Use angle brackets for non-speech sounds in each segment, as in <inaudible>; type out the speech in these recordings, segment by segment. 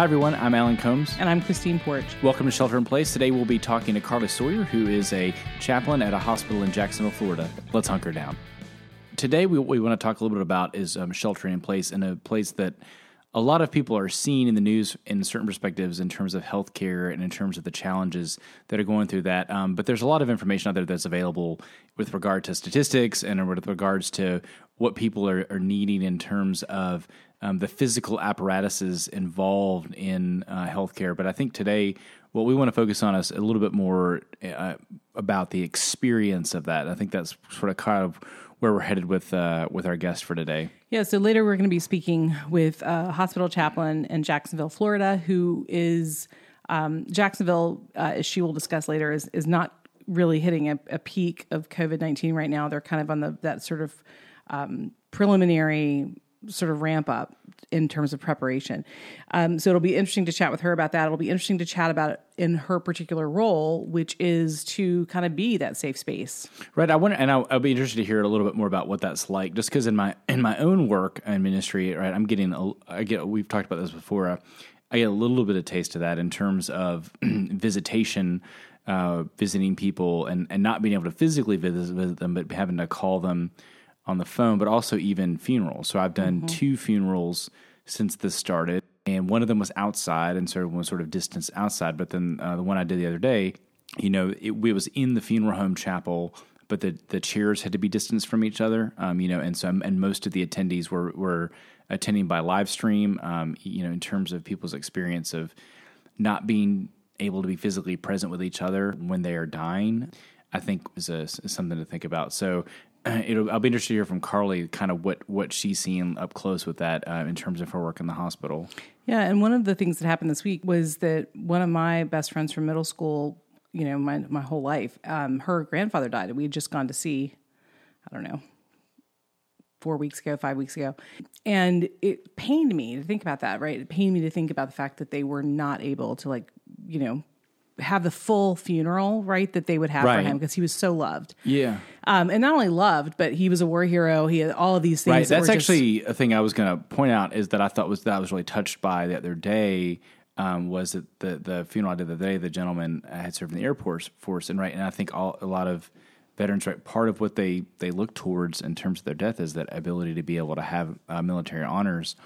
Hi, everyone. I'm Alan Combs. And I'm Christine Porch. Welcome to Shelter in Place. Today we'll be talking to Carly Sawyer, who is a chaplain at a hospital in Jacksonville, Florida. Let's hunker down. Today, we, what we want to talk a little bit about is um, sheltering in place in a place that a lot of people are seeing in the news in certain perspectives in terms of healthcare and in terms of the challenges that are going through that. Um, but there's a lot of information out there that's available with regard to statistics and with regards to what people are, are needing in terms of um, the physical apparatuses involved in uh, healthcare. But I think today, what we want to focus on is a little bit more uh, about the experience of that. I think that's sort of kind of where we're headed with uh, with our guest for today. Yeah, so later we're going to be speaking with a hospital chaplain in Jacksonville, Florida, who is um, Jacksonville, uh, as she will discuss later, is is not really hitting a, a peak of COVID nineteen right now. They're kind of on the that sort of um, preliminary sort of ramp up in terms of preparation. Um, so it'll be interesting to chat with her about that. It'll be interesting to chat about it in her particular role, which is to kind of be that safe space. Right. I wonder, and I'll, I'll be interested to hear a little bit more about what that's like. Just because in my in my own work and ministry, right, I'm getting a, I get we've talked about this before. Uh, I get a little bit of taste of that in terms of <clears throat> visitation. Uh, visiting people and, and not being able to physically visit, visit them, but having to call them on the phone, but also even funerals. So I've done mm-hmm. two funerals since this started, and one of them was outside and sort of was sort of distance outside. But then uh, the one I did the other day, you know, it, it, was in the funeral home chapel, but the the chairs had to be distanced from each other. Um, you know, and so and most of the attendees were were attending by live stream. Um, you know, in terms of people's experience of not being able to be physically present with each other when they are dying. I think is, a, is something to think about. So it'll, I'll be interested to hear from Carly kind of what, what she's seeing up close with that uh, in terms of her work in the hospital. Yeah, and one of the things that happened this week was that one of my best friends from middle school, you know, my my whole life, um, her grandfather died, and we had just gone to see, I don't know, four weeks ago, five weeks ago, and it pained me to think about that. Right, it pained me to think about the fact that they were not able to like, you know, have the full funeral, right, that they would have right. for him because he was so loved. Yeah. Um, and not only loved, but he was a war hero. He had all of these things. Right. That That's actually just... a thing I was going to point out is that I thought was that I was really touched by the other day. Um, was that the the funeral I did the other day the gentleman had served in the Air Force, force and right, and I think all, a lot of veterans, right, part of what they they look towards in terms of their death is that ability to be able to have uh, military honors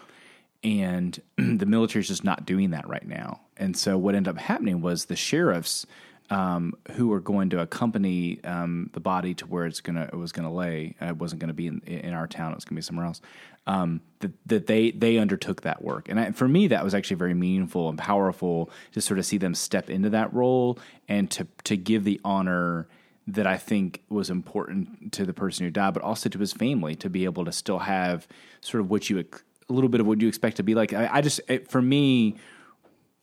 and <clears throat> the military is just not doing that right now. And so what ended up happening was the sheriffs um, who were going to accompany um, the body to where it's gonna it was gonna lay. Uh, it wasn't going to be in, in our town. It was going to be somewhere else. Um, that, that they they undertook that work, and I, for me that was actually very meaningful and powerful to sort of see them step into that role and to to give the honor that I think was important to the person who died, but also to his family to be able to still have sort of what you a little bit of what you expect to be like. I, I just, it, for me,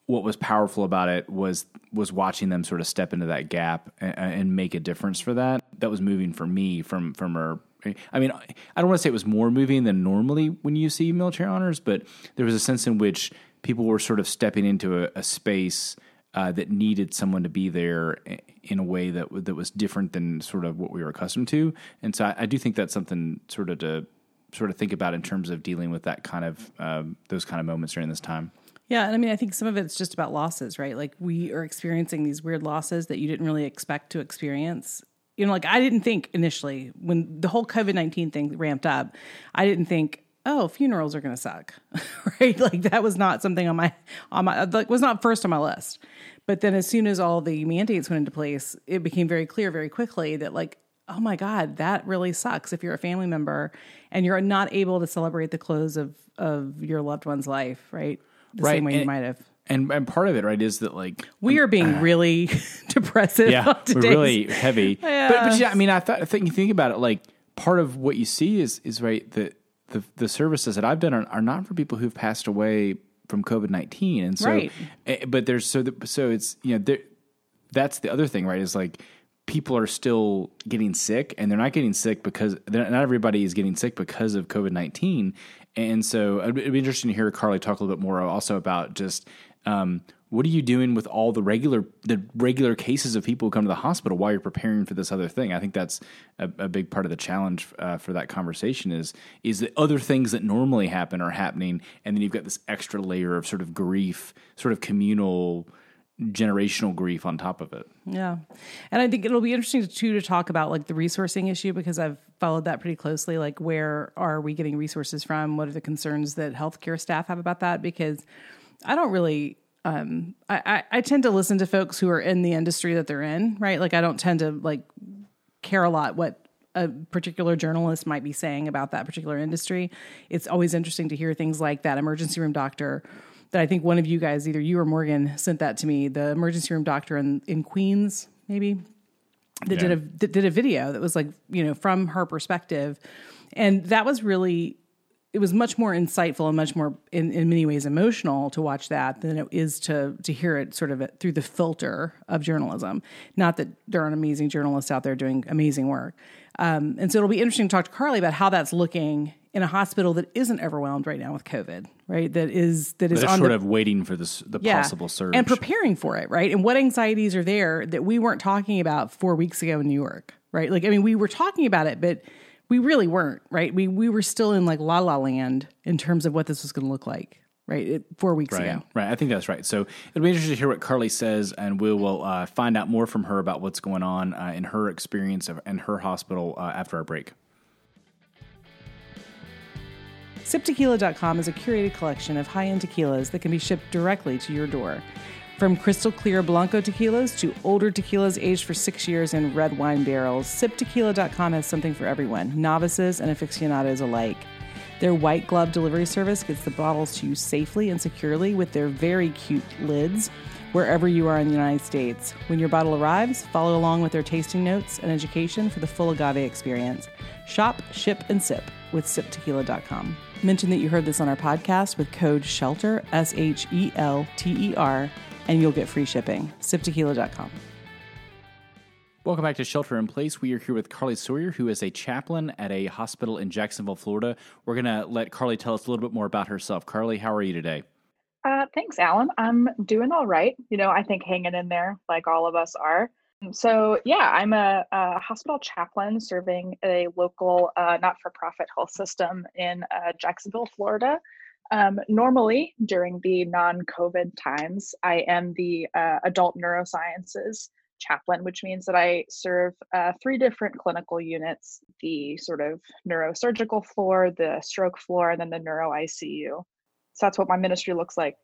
what was powerful about it was was watching them sort of step into that gap and, and make a difference for that. That was moving for me from from her. I mean, I don't want to say it was more moving than normally when you see military honors, but there was a sense in which people were sort of stepping into a, a space uh, that needed someone to be there in a way that that was different than sort of what we were accustomed to. And so I, I do think that's something sort of to sort of think about in terms of dealing with that kind of um, those kind of moments during this time. Yeah, and I mean, I think some of it's just about losses, right? Like we are experiencing these weird losses that you didn't really expect to experience. You know, like I didn't think initially when the whole COVID nineteen thing ramped up, I didn't think, oh, funerals are going to suck, <laughs> right? Like that was not something on my on my like was not first on my list. But then as soon as all the mandates went into place, it became very clear very quickly that like oh my God, that really sucks if you're a family member and you're not able to celebrate the close of, of your loved one's life, right? The right. same way and, you might have. And, and part of it, right, is that like we are being uh, really <laughs> depressive. Yeah, we're really heavy. Yeah. <laughs> But, but yeah, I mean, I thought I think you think about it, like part of what you see is is right that the the services that I've done are, are not for people who've passed away from COVID nineteen, and so, right. Eh, but there's so the, so it's you know there, that's the other thing, right? Is like people are still getting sick and they're not getting sick because not everybody is getting sick because of COVID 19. And so it'd be interesting to hear Carly talk a little bit more also about just Um, what are you doing with all the regular the regular cases of people who come to the hospital while you're preparing for this other thing? I think that's a, a big part of the challenge uh, for that conversation is is that other things that normally happen are happening, and then you've got this extra layer of sort of grief, sort of communal generational grief on top of it. Yeah. And I think it'll be interesting too to talk about like the resourcing issue because I've followed that pretty closely. Like where are we getting resources from? What are the concerns that healthcare staff have about that? Because I don't really um I, I, I tend to listen to folks who are in the industry that they're in, right? Like I don't tend to like care a lot what a particular journalist might be saying about that particular industry. It's always interesting to hear things like that emergency room doctor that I think one of you guys, either you or Morgan, sent that to me. The emergency room doctor in, in Queens, maybe, that yeah. did a that did a video that was like you know from her perspective, and that was really it was much more insightful and much more in, in many ways emotional to watch that than it is to to hear it sort of through the filter of journalism. Not that there aren't amazing journalists out there doing amazing work. Um, and so it'll be interesting to talk to Carly about how that's looking in a hospital that isn't overwhelmed right now with COVID, right? That is that is sort the, of waiting for this the yeah, possible surge and preparing for it, right? And what anxieties are there that we weren't talking about four weeks ago in New York, right? Like, I mean, we were talking about it, but we really weren't, right? We we were still in like la la land in terms of what this was going to look like. Right, it, four weeks right, ago. Right, I think that's right. So it'll be interesting to hear what Carly says, and we will uh, find out more from her about what's going on uh, in her experience of, in her hospital uh, after our break. SipTequila.com is a curated collection of high end tequilas that can be shipped directly to your door. From crystal clear Blanco tequilas to older tequilas aged for six years in red wine barrels, SipTequila.com has something for everyone, novices and aficionados alike. Their white glove delivery service gets the bottles to you safely and securely with their very cute lids wherever you are in the United States. When your bottle arrives, follow along with their tasting notes and education for the full agave experience. Shop, ship, and sip with siptequila.com. Mention that you heard this on our podcast with code SHELTER, S H E L T E R, and you'll get free shipping. Siptequila.com. Welcome back to Shelter in Place. We are here with Carly Sawyer, who is a chaplain at a hospital in Jacksonville, Florida. We're going to let Carly tell us a little bit more about herself. Carly, how are you today? Uh, thanks, Alan. I'm doing all right. You know, I think hanging in there like all of us are. So, yeah, I'm a, a hospital chaplain serving a local uh, not for profit health system in uh, Jacksonville, Florida. Um, normally, during the non COVID times, I am the uh, adult neurosciences chaplain, which means that I serve uh, three different clinical units the sort of neurosurgical floor, the stroke floor, and then the neuro ICU. So that's what my ministry looks like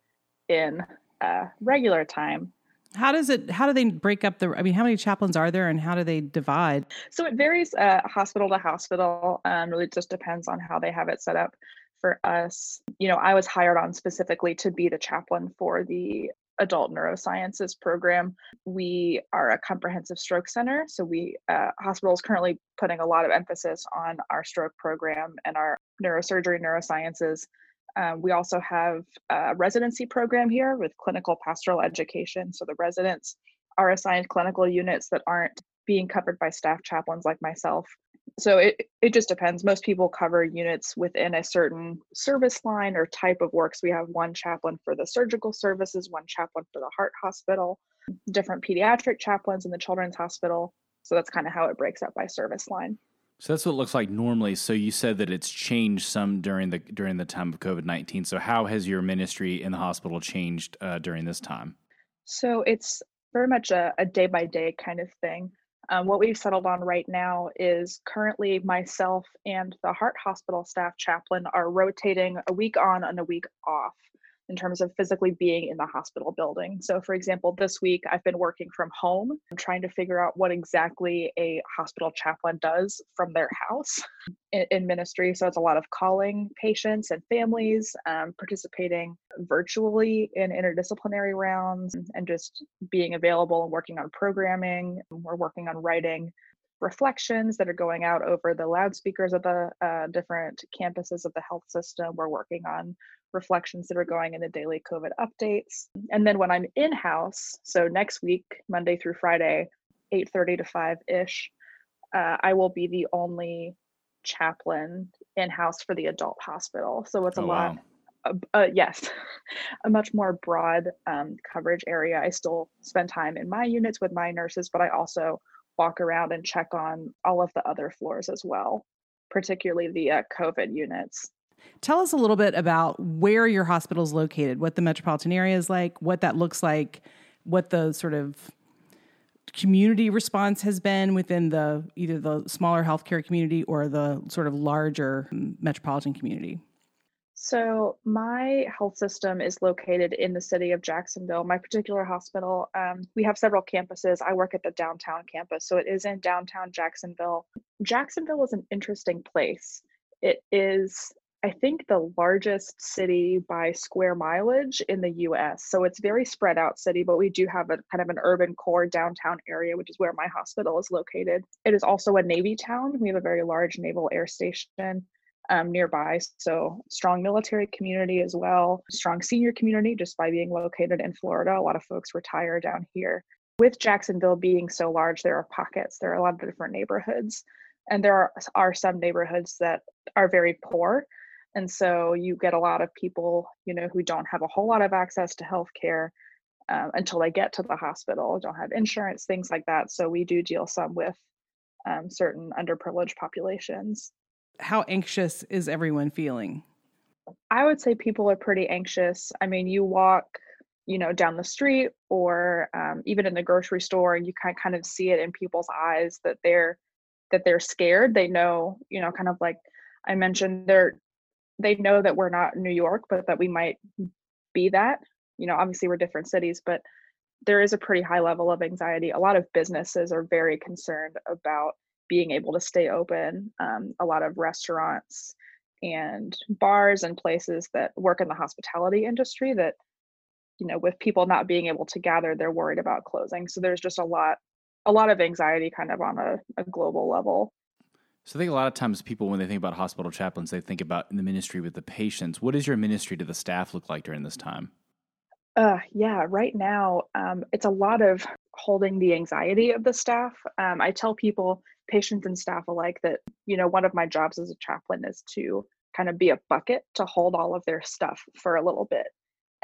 in uh, regular time. How does it? How do they break up the? I mean, how many chaplains are there, and how do they divide? So it varies uh, hospital to hospital. Um, really, just depends on how they have it set up. For us, you know, I was hired on specifically to be the chaplain for the adult neurosciences program. We are a comprehensive stroke center, so we uh, hospital is currently putting a lot of emphasis on our stroke program and our neurosurgery neurosciences um, we also have a residency program here with clinical pastoral education. So the residents are assigned clinical units that aren't being covered by staff chaplains like myself. So it, it just depends. Most people cover units within a certain service line or type of works. We have one chaplain for the surgical services, one chaplain for the heart hospital, different pediatric chaplains in the children's hospital. So that's kind of how it breaks up by service line. So that's what it looks like normally. So you said that it's changed some during the during the time of COVID nineteen. So how has your ministry in the hospital changed uh, during this time? So it's very much a, a day by day kind of thing. Um, what we've settled on right now is currently myself and the heart hospital staff chaplain are rotating a week on and a week off in terms of physically being in the hospital building. So, for example, this week I've been working from home. I'm trying to figure out what exactly a hospital chaplain does from their house <laughs> in, in ministry. So, it's a lot of calling patients and families, um, participating virtually in interdisciplinary rounds, and just being available and working on programming. We're working on writing reflections that are going out over the loudspeakers of the uh, different campuses of the health system. We're working on reflections that are going in the daily COVID updates. And then when I'm in house, so next week, Monday through Friday, 8:30 to 5 ish, uh, I will be the only chaplain in house for the adult hospital. So it's a oh, lot wow. uh, uh, yes, <laughs> a much more broad um, coverage area. I still spend time in my units with my nurses, but I also walk around and check on all of the other floors as well, particularly the uh, COVID units. Tell us a little bit about where your hospital is located, what the metropolitan area is like, what that looks like, what the sort of community response has been within the either the smaller healthcare community or the sort of larger metropolitan community. So, my health system is located in the city of Jacksonville. My particular hospital, um, we have several campuses. I work at the downtown campus, so it is in downtown Jacksonville. Jacksonville is an interesting place. It is I think the largest city by square mileage in the US. So it's very spread out city, but we do have a kind of an urban core downtown area, which is where my hospital is located. It is also a Navy town. We have a very large naval air station um, nearby. So strong military community as well, strong senior community just by being located in Florida. A lot of folks retire down here. With Jacksonville being so large, there are pockets, there are a lot of different neighborhoods. And there are, are some neighborhoods that are very poor and so you get a lot of people, you know, who don't have a whole lot of access to healthcare um, until they get to the hospital, don't have insurance, things like that. So we do deal some with um, certain underprivileged populations. How anxious is everyone feeling? I would say people are pretty anxious. I mean, you walk, you know, down the street or um, even in the grocery store, and you can kind of see it in people's eyes that they're that they're scared. They know, you know, kind of like I mentioned, they're they know that we're not New York, but that we might be that. You know, obviously we're different cities, but there is a pretty high level of anxiety. A lot of businesses are very concerned about being able to stay open. Um, a lot of restaurants and bars and places that work in the hospitality industry that, you know, with people not being able to gather, they're worried about closing. So there's just a lot, a lot of anxiety kind of on a, a global level. So I think a lot of times people, when they think about hospital chaplains, they think about the ministry with the patients. What does your ministry to the staff look like during this time? Uh, yeah, right now um, it's a lot of holding the anxiety of the staff. Um, I tell people, patients and staff alike, that you know one of my jobs as a chaplain is to kind of be a bucket to hold all of their stuff for a little bit.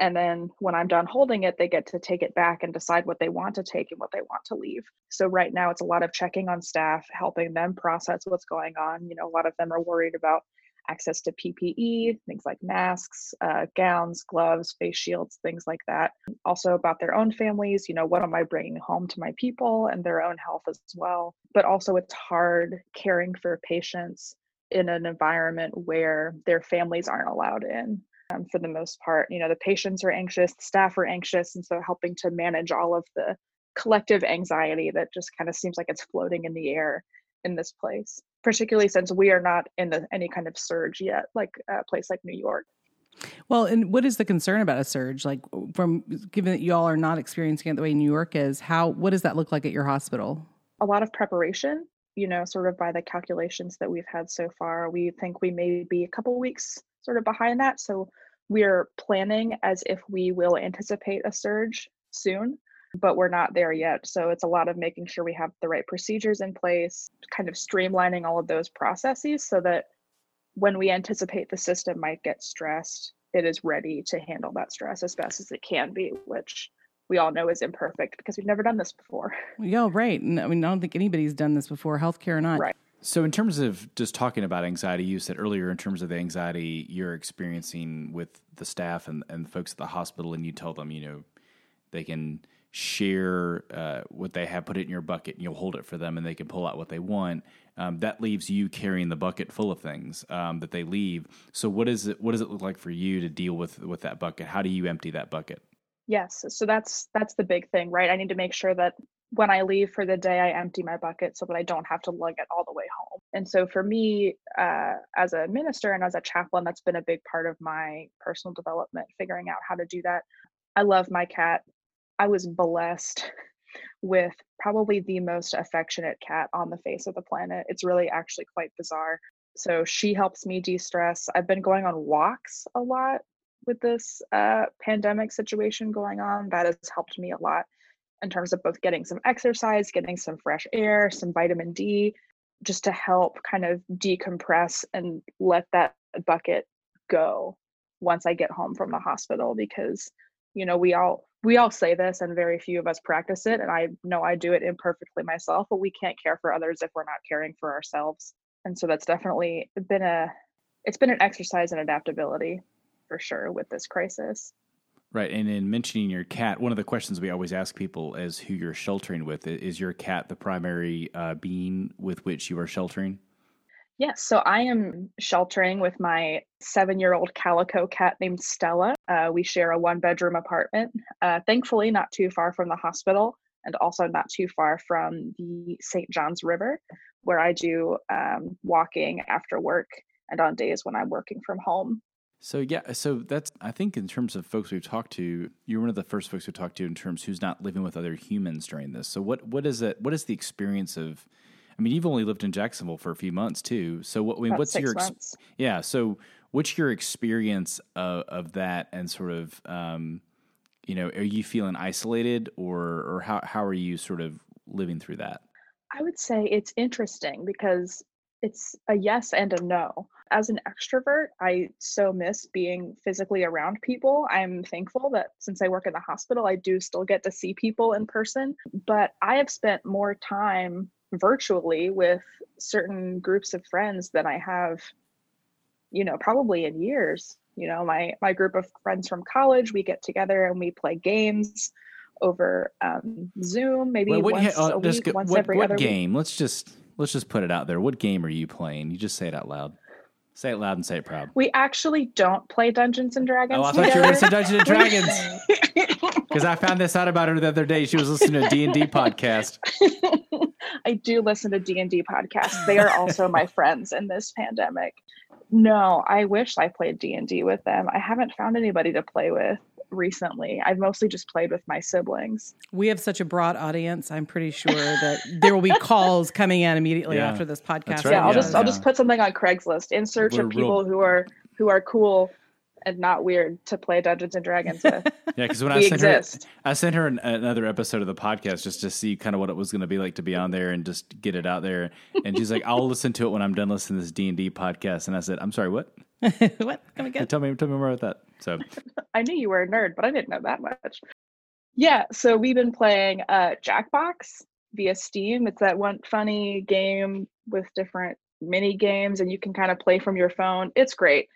And then when i'm done holding it they get to take it back and decide what they want to take and what they want to leave. So right now it's a lot of checking on staff helping them process what's going on. You know a lot of them are worried about access to ppe things like masks uh, gowns gloves face shields things like that. Also about their own families you know what am i bringing home to my people and their own health as well. But also it's hard caring for patients in an environment where their families aren't allowed in um, for the most part. You know, the patients are anxious, the staff are anxious, and so helping to manage all of the collective anxiety that just kind of seems like it's floating in the air in this place, particularly since we are not in the, any kind of surge yet, like a place like New York. Well, and what is the concern about a surge? Like, from given that y'all are not experiencing it the way New York is, how what does that look like at your hospital? A lot of preparation. You know, sort of by the calculations that we've had so far, we think we may be a couple weeks sort of behind that. So we're planning as if we will anticipate a surge soon, but we're not there yet. So it's a lot of making sure we have the right procedures in place, kind of streamlining all of those processes so that when we anticipate the system might get stressed, it is ready to handle that stress as best as it can be, which we all know is imperfect because we've never done this before. <laughs> Yeah, right. And I mean, I don't think anybody's done this before, healthcare or not. Right. So, in terms of just talking about anxiety, you said earlier in terms of the anxiety you're experiencing with the staff and, and the folks at the hospital, and you tell them, you know, they can share uh, what they have, put it in your bucket, and you'll hold it for them, and they can pull out what they want. Um, that leaves you carrying the bucket full of things um, that they leave. So, what is it? What does it look like for you to deal with with that bucket? How do you empty that bucket? Yes, so that's that's the big thing, right? I need to make sure that when I leave for the day, I empty my bucket so that I don't have to lug it all the way home. And so for me, uh, as a minister and as a chaplain, that's been a big part of my personal development, figuring out how to do that. I love my cat. I was blessed <laughs> with probably the most affectionate cat on the face of the planet. It's really actually quite bizarre. So she helps me de stress. I've been going on walks a lot with this uh, pandemic situation going on. That has helped me a lot in terms of both getting some exercise, getting some fresh air, some vitamin D, just to help kind of decompress and let that bucket go once I get home from the hospital because you know we all we all say this and very few of us practice it and I know I do it imperfectly myself but we can't care for others if we're not caring for ourselves and so that's definitely been a it's been an exercise in adaptability for sure with this crisis Right, and in mentioning your cat, one of the questions we always ask people is who you're sheltering with. Is your cat the primary uh, being with which you are sheltering? Yes, so I am sheltering with my seven year old calico cat named Stella. Uh, we share a one bedroom apartment, uh, thankfully, not too far from the hospital and also not too far from the St. Johns River, where I do um, walking after work and on days when I'm working from home. So yeah, so that's I think in terms of folks we've talked to, you're one of the first folks we talked to in terms who's not living with other humans during this. So what what is it? What is the experience of? I mean, you've only lived in Jacksonville for a few months too. So what? I mean, what's your ex- yeah? So what's your experience of, of that and sort of um, you know, are you feeling isolated or or how how are you sort of living through that? I would say it's interesting because it's a yes and a no. As an extrovert, I so miss being physically around people. I'm thankful that since I work in the hospital, I do still get to see people in person. But I have spent more time virtually with certain groups of friends that I have, you know, probably in years. You know, my my group of friends from college, we get together and we play games over um, Zoom, maybe Well, once uh, a week, go- once what, every what other week. game? Let's just let's just put it out there. What game are you playing? You just say it out loud. Say it loud and say it proud. We actually don't play Dungeons and Dragons. Oh, I thought you were going to say. Dungeons and Dragons <laughs> <laughs> because I found this out about her the other day. She was listening to a D and D podcast. <laughs> I do listen to D and D podcasts. They are also <laughs> my friends in this pandemic. No, I wish I played D and D with them. I haven't found anybody to play with recently. I've mostly just played with my siblings. We have such a broad audience. I'm pretty sure that there will be calls coming in immediately Yeah, after this podcast. right, yeah, I'll yeah, just I'll just put something on Craigslist in search We're of real- people who are who are cool and not weird to play Dungeons and Dragons with. <laughs> Yeah, because when I sent exist. her, I sent her an, another episode of the podcast just to see kind of what it was going to be like to be on there and just get it out there. And she's like, "I'll listen to it when I'm done listening to this D and D podcast." And I said, "I'm sorry, what? <laughs> what? Come again? Tell me, tell me more about that." So <laughs> I knew you were a nerd, but I didn't know that much. Yeah, so we've been playing uh, Jackbox via Steam. It's that one funny game with different mini games, and you can kind of play from your phone. It's great.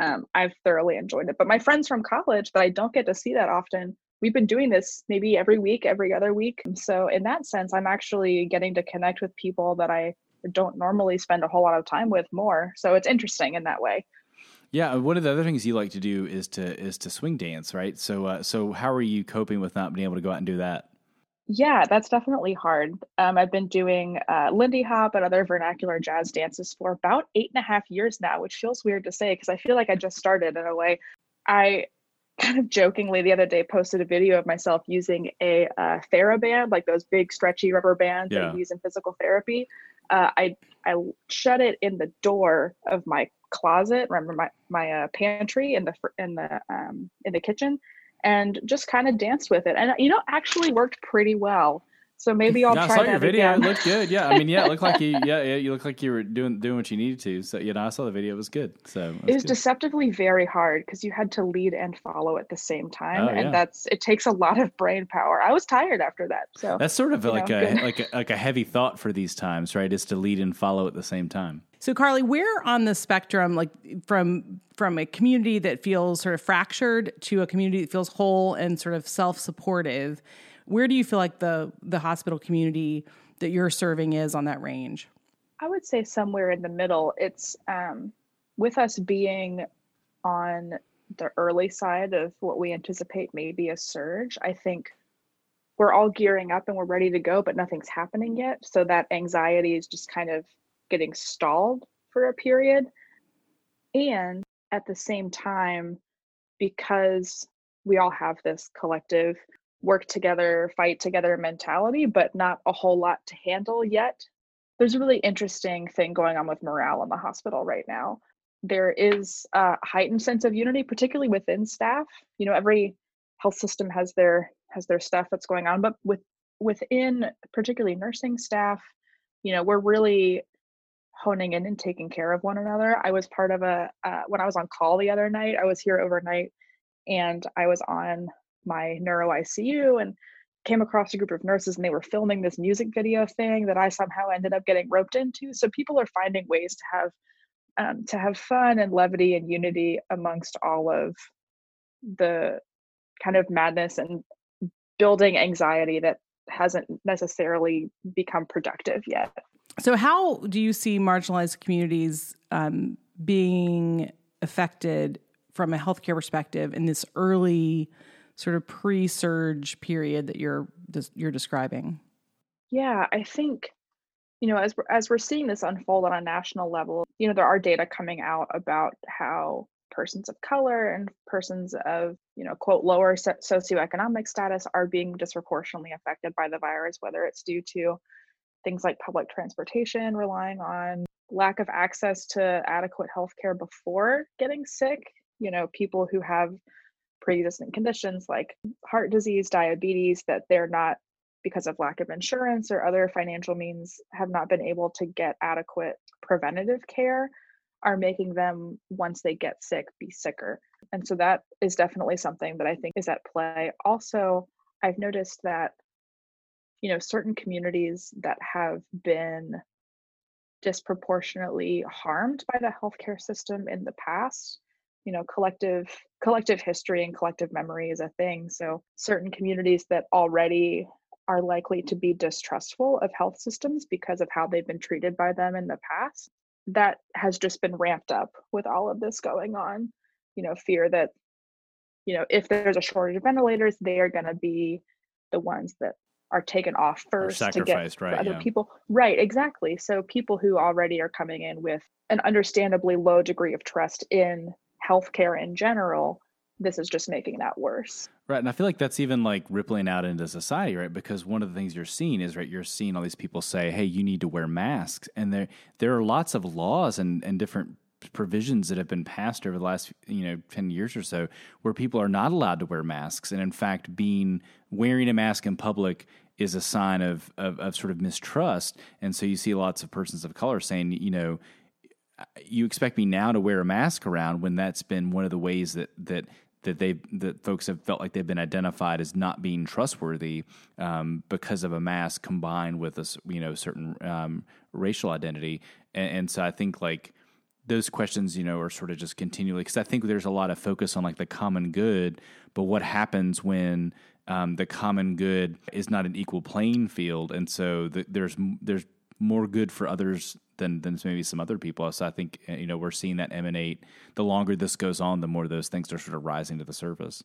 Um, I've thoroughly enjoyed it. But my friends from college that I don't get to see that often, we've been doing this maybe every week, every other week. So in that sense, I'm actually getting to connect with people that I don't normally spend a whole lot of time with more. So it's interesting in that way. Yeah, one of the other things you like to do is to is to swing dance, right? So uh, so how are you coping with not being able to go out and do that? Yeah, that's definitely hard. Um, I've been doing uh, Lindy Hop and other vernacular jazz dances for about eight and a half years now, which feels weird to say because I feel like I just started in a way. I <laughs> kind of jokingly the other day posted a video of myself using a uh, TheraBand, like those big stretchy rubber bands Yeah. that you use in physical therapy. Uh, I I shut it in the door of my closet, remember my my uh, pantry in the in the um, in the kitchen, and just kind of danced with it, and you know actually worked pretty well. So maybe I'll yeah, I try saw that your video. again. It looked good. Yeah, I mean, yeah, it looked like <laughs> you. Yeah, yeah, you looked like you were doing doing what you needed to. So you know, I saw the video. It was good. So it it was was deceptively very hard because you had to lead and follow at the same time Oh, yeah. and that's it takes a lot of brain power i was tired after that so That's sort of like know, a good. like a, like a heavy thought for these times, right? Is to lead and follow at the same time. So Carly, where are on the spectrum, like from from a community that feels sort of fractured to a community that feels whole and sort of self supportive, where do you feel like the the hospital community that you're serving is on that range? i would say somewhere in the middle it's um, with us being on the early side of what we anticipate may be a surge i think we're all gearing up and we're ready to go but nothing's happening yet so that anxiety is just kind of getting stalled for a period. And at the same time because we all have this collective work together fight together mentality but not a whole lot to handle yet there's a really interesting thing going on with morale in the hospital right now. There is a heightened sense of unity particularly within staff. You know every health system has their has their stuff that's going on but with within particularly nursing staff you know we're really honing in and taking care of one another. I was part of a uh, when I was on call the other night. I was here overnight, and I was on my neuro ICU and came across a group of nurses and they were filming this music video thing that I somehow ended up getting roped into. So people are finding ways to have um, to have fun and levity and unity amongst all of the kind of madness and building anxiety that hasn't necessarily become productive yet. So, how do you see marginalized communities um, being affected from a healthcare perspective in this early sort of pre-surge period that you're you're describing? Yeah, I think you know as as we're seeing this unfold on a national level, you know there are data coming out about how persons of color and persons of you know quote lower socioeconomic status are being disproportionately affected by the virus whether it's due to things like public transportation relying on lack of access to adequate health care before getting sick you know people who have pre-existing conditions like heart disease diabetes that they're not because of lack of insurance or other financial means have not been able to get adequate preventative care are making them once they get sick be sicker. And so that is definitely something that i think is at play. Also i've noticed that you know certain communities that have been disproportionately harmed by the healthcare system in the past you know collective collective history and collective memory is a thing. So certain communities that already are likely to be distrustful of health systems because of how they've been treated by them in the past that has just been ramped up with all of this going on. You know fear that you know if there's a shortage of ventilators they are going to be the ones that are taken off first to get right, other yeah. people right exactly so people who already are coming in with an understandably low degree of trust in healthcare in general this is just making that worse. Right. And I feel like that's even like rippling out into society, right? Because one of the things you're seeing is, right, you're seeing all these people say, hey, you need to wear masks. And there there are lots of laws and, and different provisions that have been passed over the last you know 10 years or so where people are not allowed to wear masks and in fact being wearing a mask in public is a sign of, of, of sort of mistrust. And so you see lots of persons of color saying you know you expect me now to wear a mask around when that's been one of the ways that that that they that folks have felt like they've been identified as not being trustworthy um, because of a mask combined with a you know certain um, racial identity, and, and, so I think like those questions you know are sort of just continually because I think there's a lot of focus on like the common good, but what happens when um, the common good is not an equal playing field, and so the, there's there's more good for others than than maybe some other people. So I think uh, you know we're seeing that emanate. The longer this goes on, the more those things are sort of rising to the surface.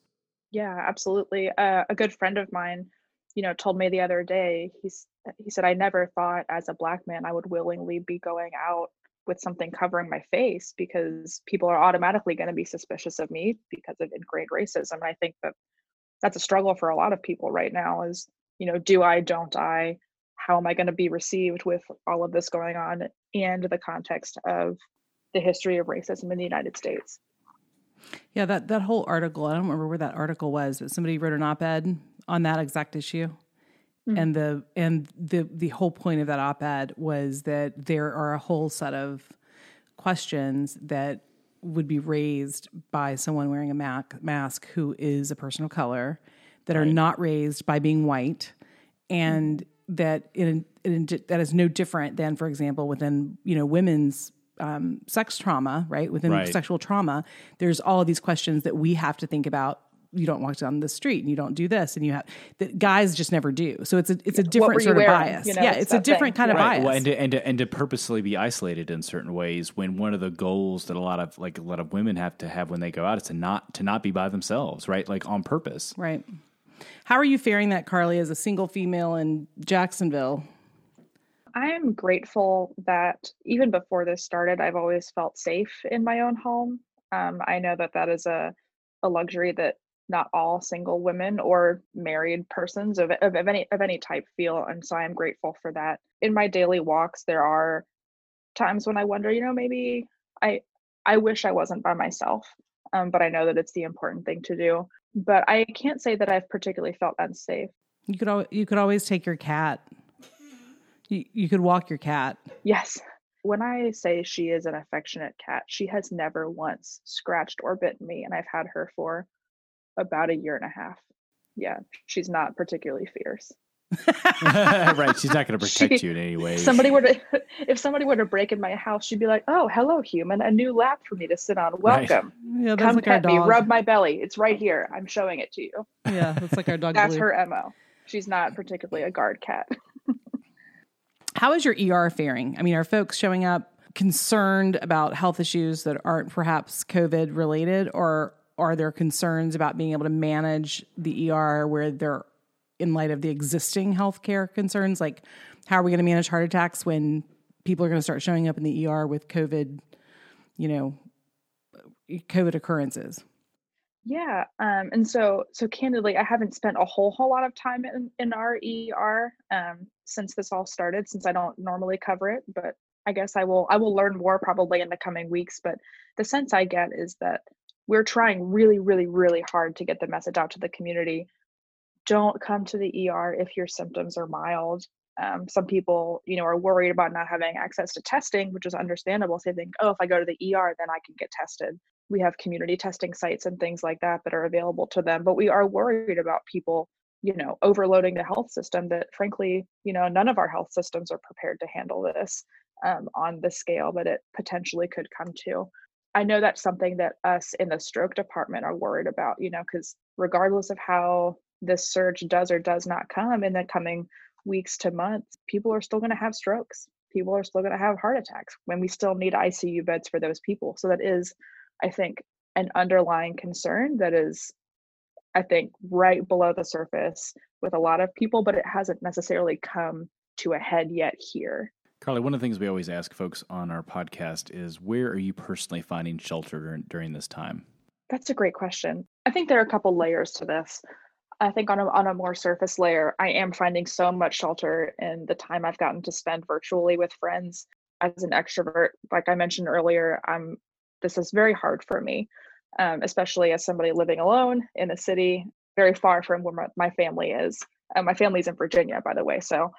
Yeah, absolutely. Uh, a good friend of mine, you know, told me the other day. He's he said I never thought as a black man I would willingly be going out with something covering my face because people are automatically going to be suspicious of me because of ingrained racism. And I think that that's a struggle for a lot of people right now. Is you know, do I, don't I? how am I going to be received with all of this going on and the context of the history of racism in the United States. Yeah, that, that whole article, I don't remember where that article was, but somebody wrote an op-ed on that exact issue. Mm-hmm. And the and the the whole point of that op-ed was that there are a whole set of questions that would be raised by someone wearing a mac, mask who is a person of color that right. are not raised by being white and that in, in, that is no different than, for example, within you know women's um, sex trauma, right? Within right. sexual trauma, there's all of these questions that we have to think about. You don't walk down the street and you don't do this, and you have that guys just never do. So it's a it's a different sort of wearing? bias. You know, yeah, it's, it's a different thing. kind yeah. of bias. Well, and, to, and to, and to purposely be isolated in certain ways when one of the goals that a lot of like a lot of women have to have when they go out is to not to not be by themselves, right? Like on purpose, right? How are you faring that, Carly, as a single female in Jacksonville? I am grateful that even before this started, I've always felt safe in my own home. Um, I know that that is a, a luxury that not all single women or married persons of, of, of any of any type feel, and so I am grateful for that. In my daily walks, there are times when I wonder, you know, maybe I I wish I wasn't by myself, um, but I know that it's the important thing to do but I can't say that I've particularly felt unsafe. You could al- you could always take your cat. You you could walk your cat. Yes. when I say she is an affectionate cat, she has never once scratched or bitten me, and I've had her for about a year and a half. Yeah, she's not particularly fierce. <laughs> right, she's not going <laughs> to protect she, you in any way. Somebody were to, <laughs> if somebody were to break in my house, she'd be like, "Oh, hello, human, a new lap for me to sit on. Welcome. Right. Yeah, Come like pet me, rub my belly. It's right here. I'm showing it to you." Yeah, that's like our dog. that's Blue. her mo. She's not particularly a guard cat. How is your ER faring? I mean, are folks showing up concerned about health issues that aren't perhaps COVID related, or are there concerns about being able to manage the ER where they're in light of the existing healthcare concerns? Like, how are we going to manage heart attacks when people are going to start showing up in the ER with COVID, you know, COVID occurrences? Yeah, um, and so so candidly, I haven't spent a whole whole lot of time in in our ER um, since this all started. Since I don't normally cover it, but I guess I will I will learn more probably in the coming weeks. But the sense I get is that we're trying really really really hard to get the message out to the community don't come to the ER if your symptoms are mild. Um, some people, you know, are worried about not having access to testing, which is understandable. So they think, oh, if I go to the ER, then I can get tested. We have community testing sites and things like that that are available to them. But we are worried about people, you know, overloading the health system that, frankly, you know, none of our health systems are prepared to handle this um, on the scale that it potentially could come to. I know that's something that us in the stroke department are worried about, you know, because regardless of how this surge does or does not come in the coming weeks to months, people are still going to have strokes. People are still going to have heart attacks when we still need ICU beds for those people. So that is, I think, an underlying concern that is, I think, right below the surface with a lot of people, but it hasn't necessarily come to a head yet here. Carly, one of the things we always ask folks on our podcast is where are you personally finding shelter during, this time? That's a great question. I think there are a couple layers to this. I think on a on a more surface layer, I am finding so much shelter in the time I've gotten to spend virtually with friends. As an extrovert, like I mentioned earlier, I'm this is very hard for me, um, especially as somebody living alone in a city very far from where my, my family is. Uh, my family's in Virginia, by the way, so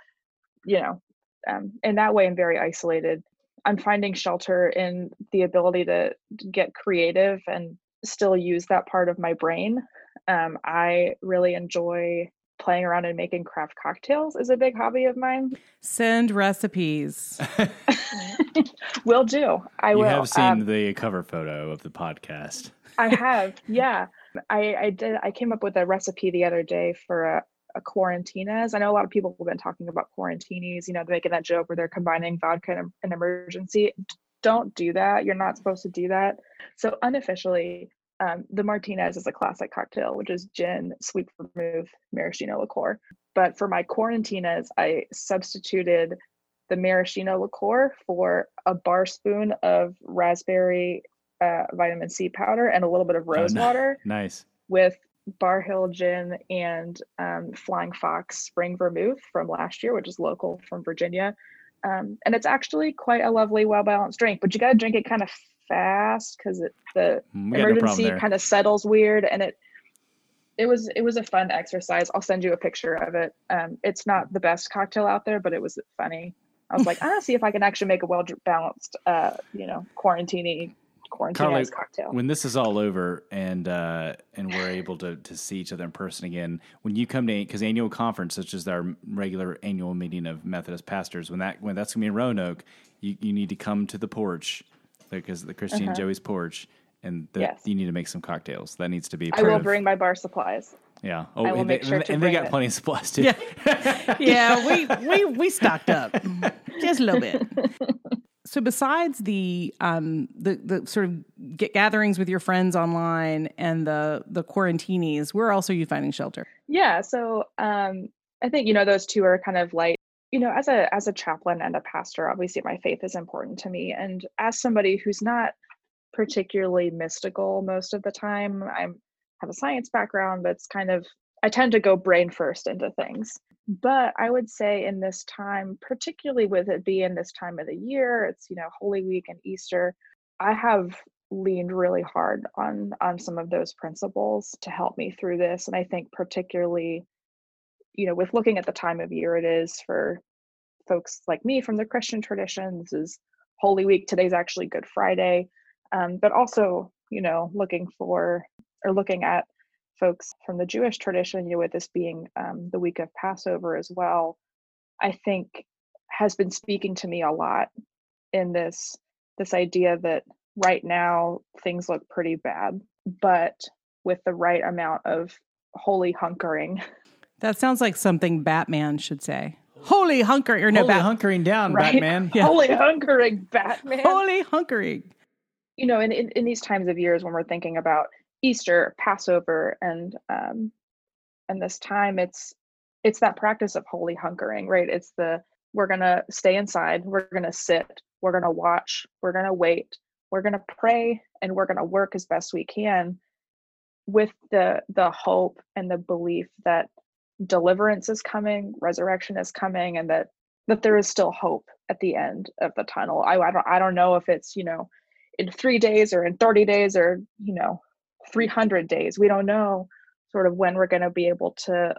you know, um, in that way, I'm very isolated. I'm finding shelter in the ability to get creative and still use that part of my brain um, I really enjoy playing around and making craft cocktails is a big hobby of mine. Send recipes. <laughs> will do. I you will. You have seen um, the cover photo of the podcast. I have. <laughs> Yeah. I, I did. I came up with a recipe the other day for a, a quarantinas. I know a lot of people have been talking about quarantinis, you know, making that joke where they're combining vodka and an Emergen-C. Don't do that. You're not supposed to do that. So unofficially, um, the Martinez is a classic cocktail, which is gin, sweet vermouth, maraschino liqueur. But for my quarantinas, I substituted the maraschino liqueur for a bar spoon of raspberry uh, vitamin C powder and a little bit of rose oh, water. Nice. With Barr Hill Gin and um, Flying Fox Spring Vermouth from last year, which is local from Virginia. Um, and it's actually quite a lovely, well balanced drink, but you got to drink it kind of fast because the mm, Emergen-C no kind of settles weird and it it was it was a fun exercise. I'll send you a picture of it. Um, it's not the best cocktail out there but it was funny. I was like <laughs> ah see if i can actually make a well balanced uh you know quarantini quarantine cocktail when this is all over and uh and we're able to to see each other in person again when you come to because annual conference such as our regular annual meeting of methodist pastors when that when that's gonna be in roanoke you, you need to come to the porch because the Christine uh-huh. Joey's porch, and the, yes. you need to make some cocktails. That needs to be. I will of, bring my bar supplies. Yeah. Oh, I will and make they, sure and, and they got it. plenty of supplies too. Yeah. <laughs> yeah, we we we stocked up <laughs> just a little bit. So besides the um the the sort of get gatherings with your friends online and the the quarantinis, where else are you finding shelter? Yeah, so um I think you know those two are kind of like you know as a as a chaplain and a pastor obviously my faith is important to me and as somebody who's not particularly mystical most of the time i have a science background but it's kind of i tend to go brain first into things but i would say in this time particularly with it being this time of the year it's you know holy week and easter i have leaned really hard on on some of those principles to help me through this and i think particularly you know, with looking at the time of year it is for folks like me from the Christian tradition, this is Holy Week. Today's actually Good Friday, um, but also you know looking for or looking at folks from the Jewish tradition, you know, with this being um, the week of Passover as well, I think has been speaking to me a lot in this this idea that right now things look pretty bad, but with the right amount of holy hunkering. That sounds like something Batman should say. Holy hunkering or no, Holy Bat- hunkering down, Right? Batman. Yeah. Holy hunkering, Batman. holy hunkering. you know, in, in, in these times of years when we're thinking about Easter, Passover, and um, and this time, it's it's that practice of holy hunkering, right? It's the we're gonna stay inside, we're gonna sit, we're gonna watch, we're gonna wait, we're gonna pray, and we're gonna work as best we can with the the hope and the belief that deliverance is coming, resurrection is coming, and that that there is still hope at the end of the tunnel. I, I don't I don't know if it's you know in three days or in 30 days or you know 300 days. We don't know sort of when we're going to be able to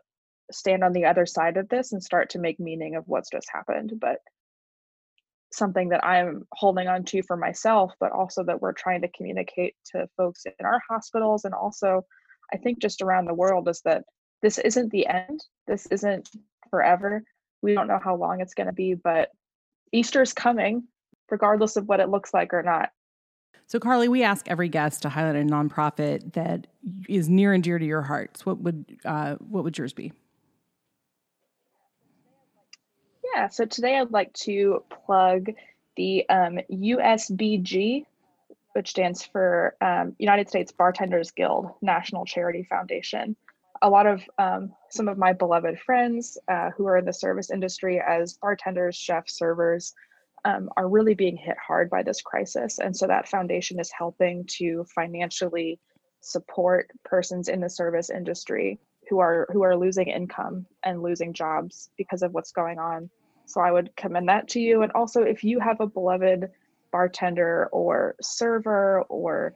stand on the other side of this and start to make meaning of what's just happened but something that i'm holding on to for myself but also that we're trying to communicate to folks in our hospitals and also i think just around the world is that this isn't the end. This isn't forever. We don't know how long it's going to be but easter's coming regardless of what it looks like or not So, Carly, we ask every guest to highlight a nonprofit that is near and dear to your hearts. What would uh, what would yours be? Yeah, so today I'd like to plug the um, USBG, which stands for um, United States Bartenders Guild National Charity Foundation. A lot of um, some of my beloved friends uh, who are in the service industry as bartenders, chefs, servers um, are really being hit hard by this crisis. And so that foundation is helping to financially support persons in the service industry who are who are losing income and losing jobs because of what's going on. So I would commend that to you. And also, if you have a beloved bartender or server or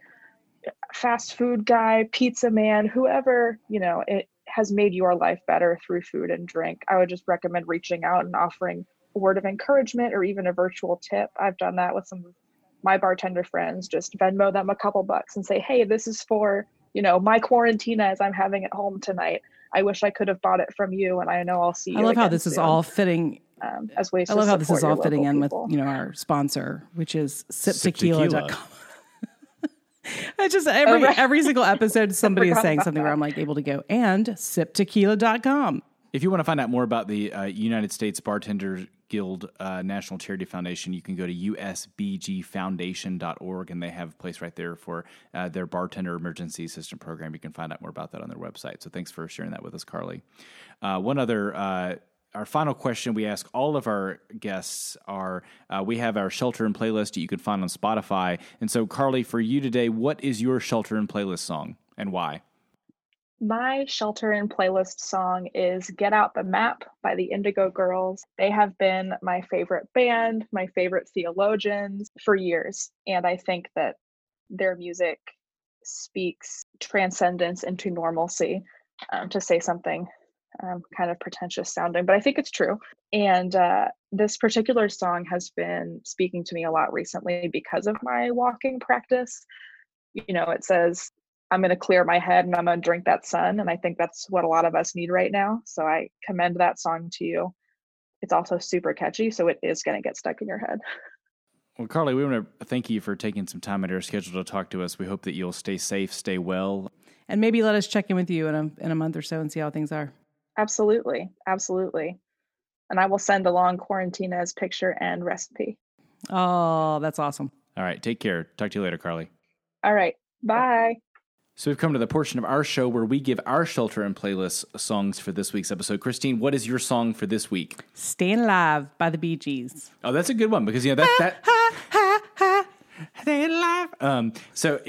fast food guy, pizza man, whoever, you know, it has made your life better through food and drink, I would just recommend reaching out and offering word of encouragement or even a virtual tip. I've done that with some of my bartender friends, just Venmo them a couple bucks and say, hey, this is for, you know, my quarantine as I'm having at home tonight. I wish I could have bought it from you, and I know I'll see you. I love how again this is all fitting. um, as ways. I love how this is all fitting in people. with you know our sponsor, which is Sip Tequila. siptequila.com. <laughs> I just every right. every single episode <laughs> somebody is saying about something where I'm like able to go and siptequila.com. If you want to find out more about the uh, United States Bartenders Guild uh, National Charity Foundation, you can go to usbgfoundation.org and they have a place right there for uh, their bartender emergency assistant program. You can find out more about that on their website. So thanks for sharing that with us, Carly. Uh, one other. Uh, our final question we ask all of our guests are uh, we have our shelter and playlist that you can find on Spotify. And so, Carly, for you today, what is your shelter and playlist song and why? My shelter in playlist song is Get Out the Map by the Indigo Girls. They have been my favorite band, my favorite theologians for years. And I think that their music speaks transcendence into normalcy, um, to say something um, kind of pretentious sounding, but I think it's true. And uh, this particular song has been speaking to me a lot recently because of my walking practice. You know, it says, I'm going to clear my head and I'm going to drink that sun. And I think that's what a lot of us need right now. So I commend that song to you. It's also super catchy, so it is going to get stuck in your head. Well, Carly, we want to thank you for taking some time out of your schedule to talk to us. We hope that you'll stay safe, stay well. And maybe let us check in with you in a in a month or so and see how things are. Absolutely. Absolutely. And I will send along Quarantina's picture and recipe. Oh, that's awesome. All right, take care. Talk to you later, Carly. All right. Bye. So we've come to the portion of our show where we give our shelter and playlist songs for this week's episode. Christine, what is your song for this week? Staying Alive by the Bee Gees. Oh, that's a good one because you know that that staying alive. Um, so, <laughs>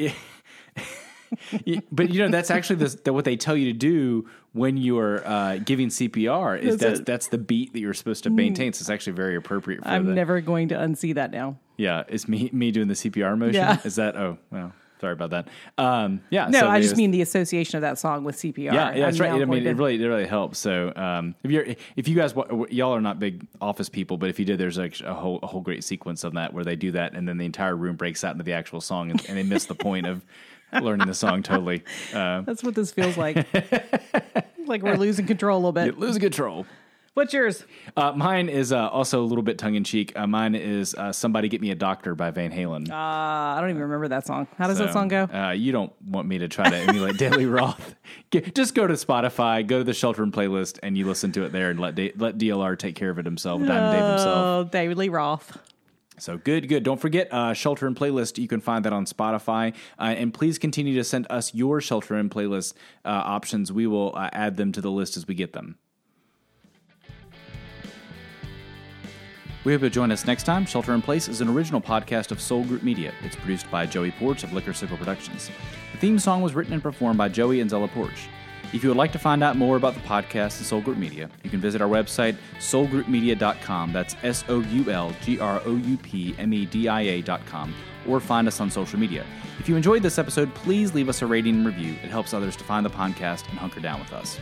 Yeah, but you know that's actually the, the, what they tell you to do when you are uh, giving CPR. Is Is that's that's the beat that you're supposed to maintain. So it's actually very appropriate for you. I'm the, never going to unsee that now. Yeah, it's me me doing the CPR motion? Yeah. Is that oh well Sorry about that. Um, yeah. No, so I just was- mean the association of that song with CPR. Yeah, yeah, that's I'm right. I mean, it really, it really helps. So, um, if you're, if you guys, y'all are not big office people, but if you did, there's like a whole, a whole great sequence of that where they do that, and then the entire room breaks out into the actual song, and, and they miss the point of <laughs> learning the song totally. Uh, That's what this feels like. <laughs> like we're losing control a little bit. lose control. What's yours? Uh, mine is uh, also a little bit tongue in cheek. Uh, mine is uh, "Somebody Get Me a Doctor" by Van Halen. Uh, I don't even remember that song. How does that song go? Uh, you don't want me to try to emulate <laughs> Daily Roth. Get, just go to Spotify, go to the Shelter in playlist, and you listen to it there, and let Da- let DLR take care of it himself, Diamond Dave himself. Oh, David Lee Roth. So good, good. Don't forget uh, Shelter in playlist. You can find that on Spotify, uh, and please continue to send us your Shelter in playlist uh, options. We will uh, add them to the list as we get them. We hope you'll join us next time. Shelter in Place is an original podcast of Soul Group Media. It's produced by Joey Porch of Liquor Circle Productions. The theme song was written and performed by Joey and Zella Porch. If you would like to find out more about the podcast and Soul Group Media, you can visit our website, soulgroupmedia.com. That's S O U L G R O U P M E D I A.com, or find us on social media. If you enjoyed this episode, please leave us a rating and review. It helps others to find the podcast and hunker down with us.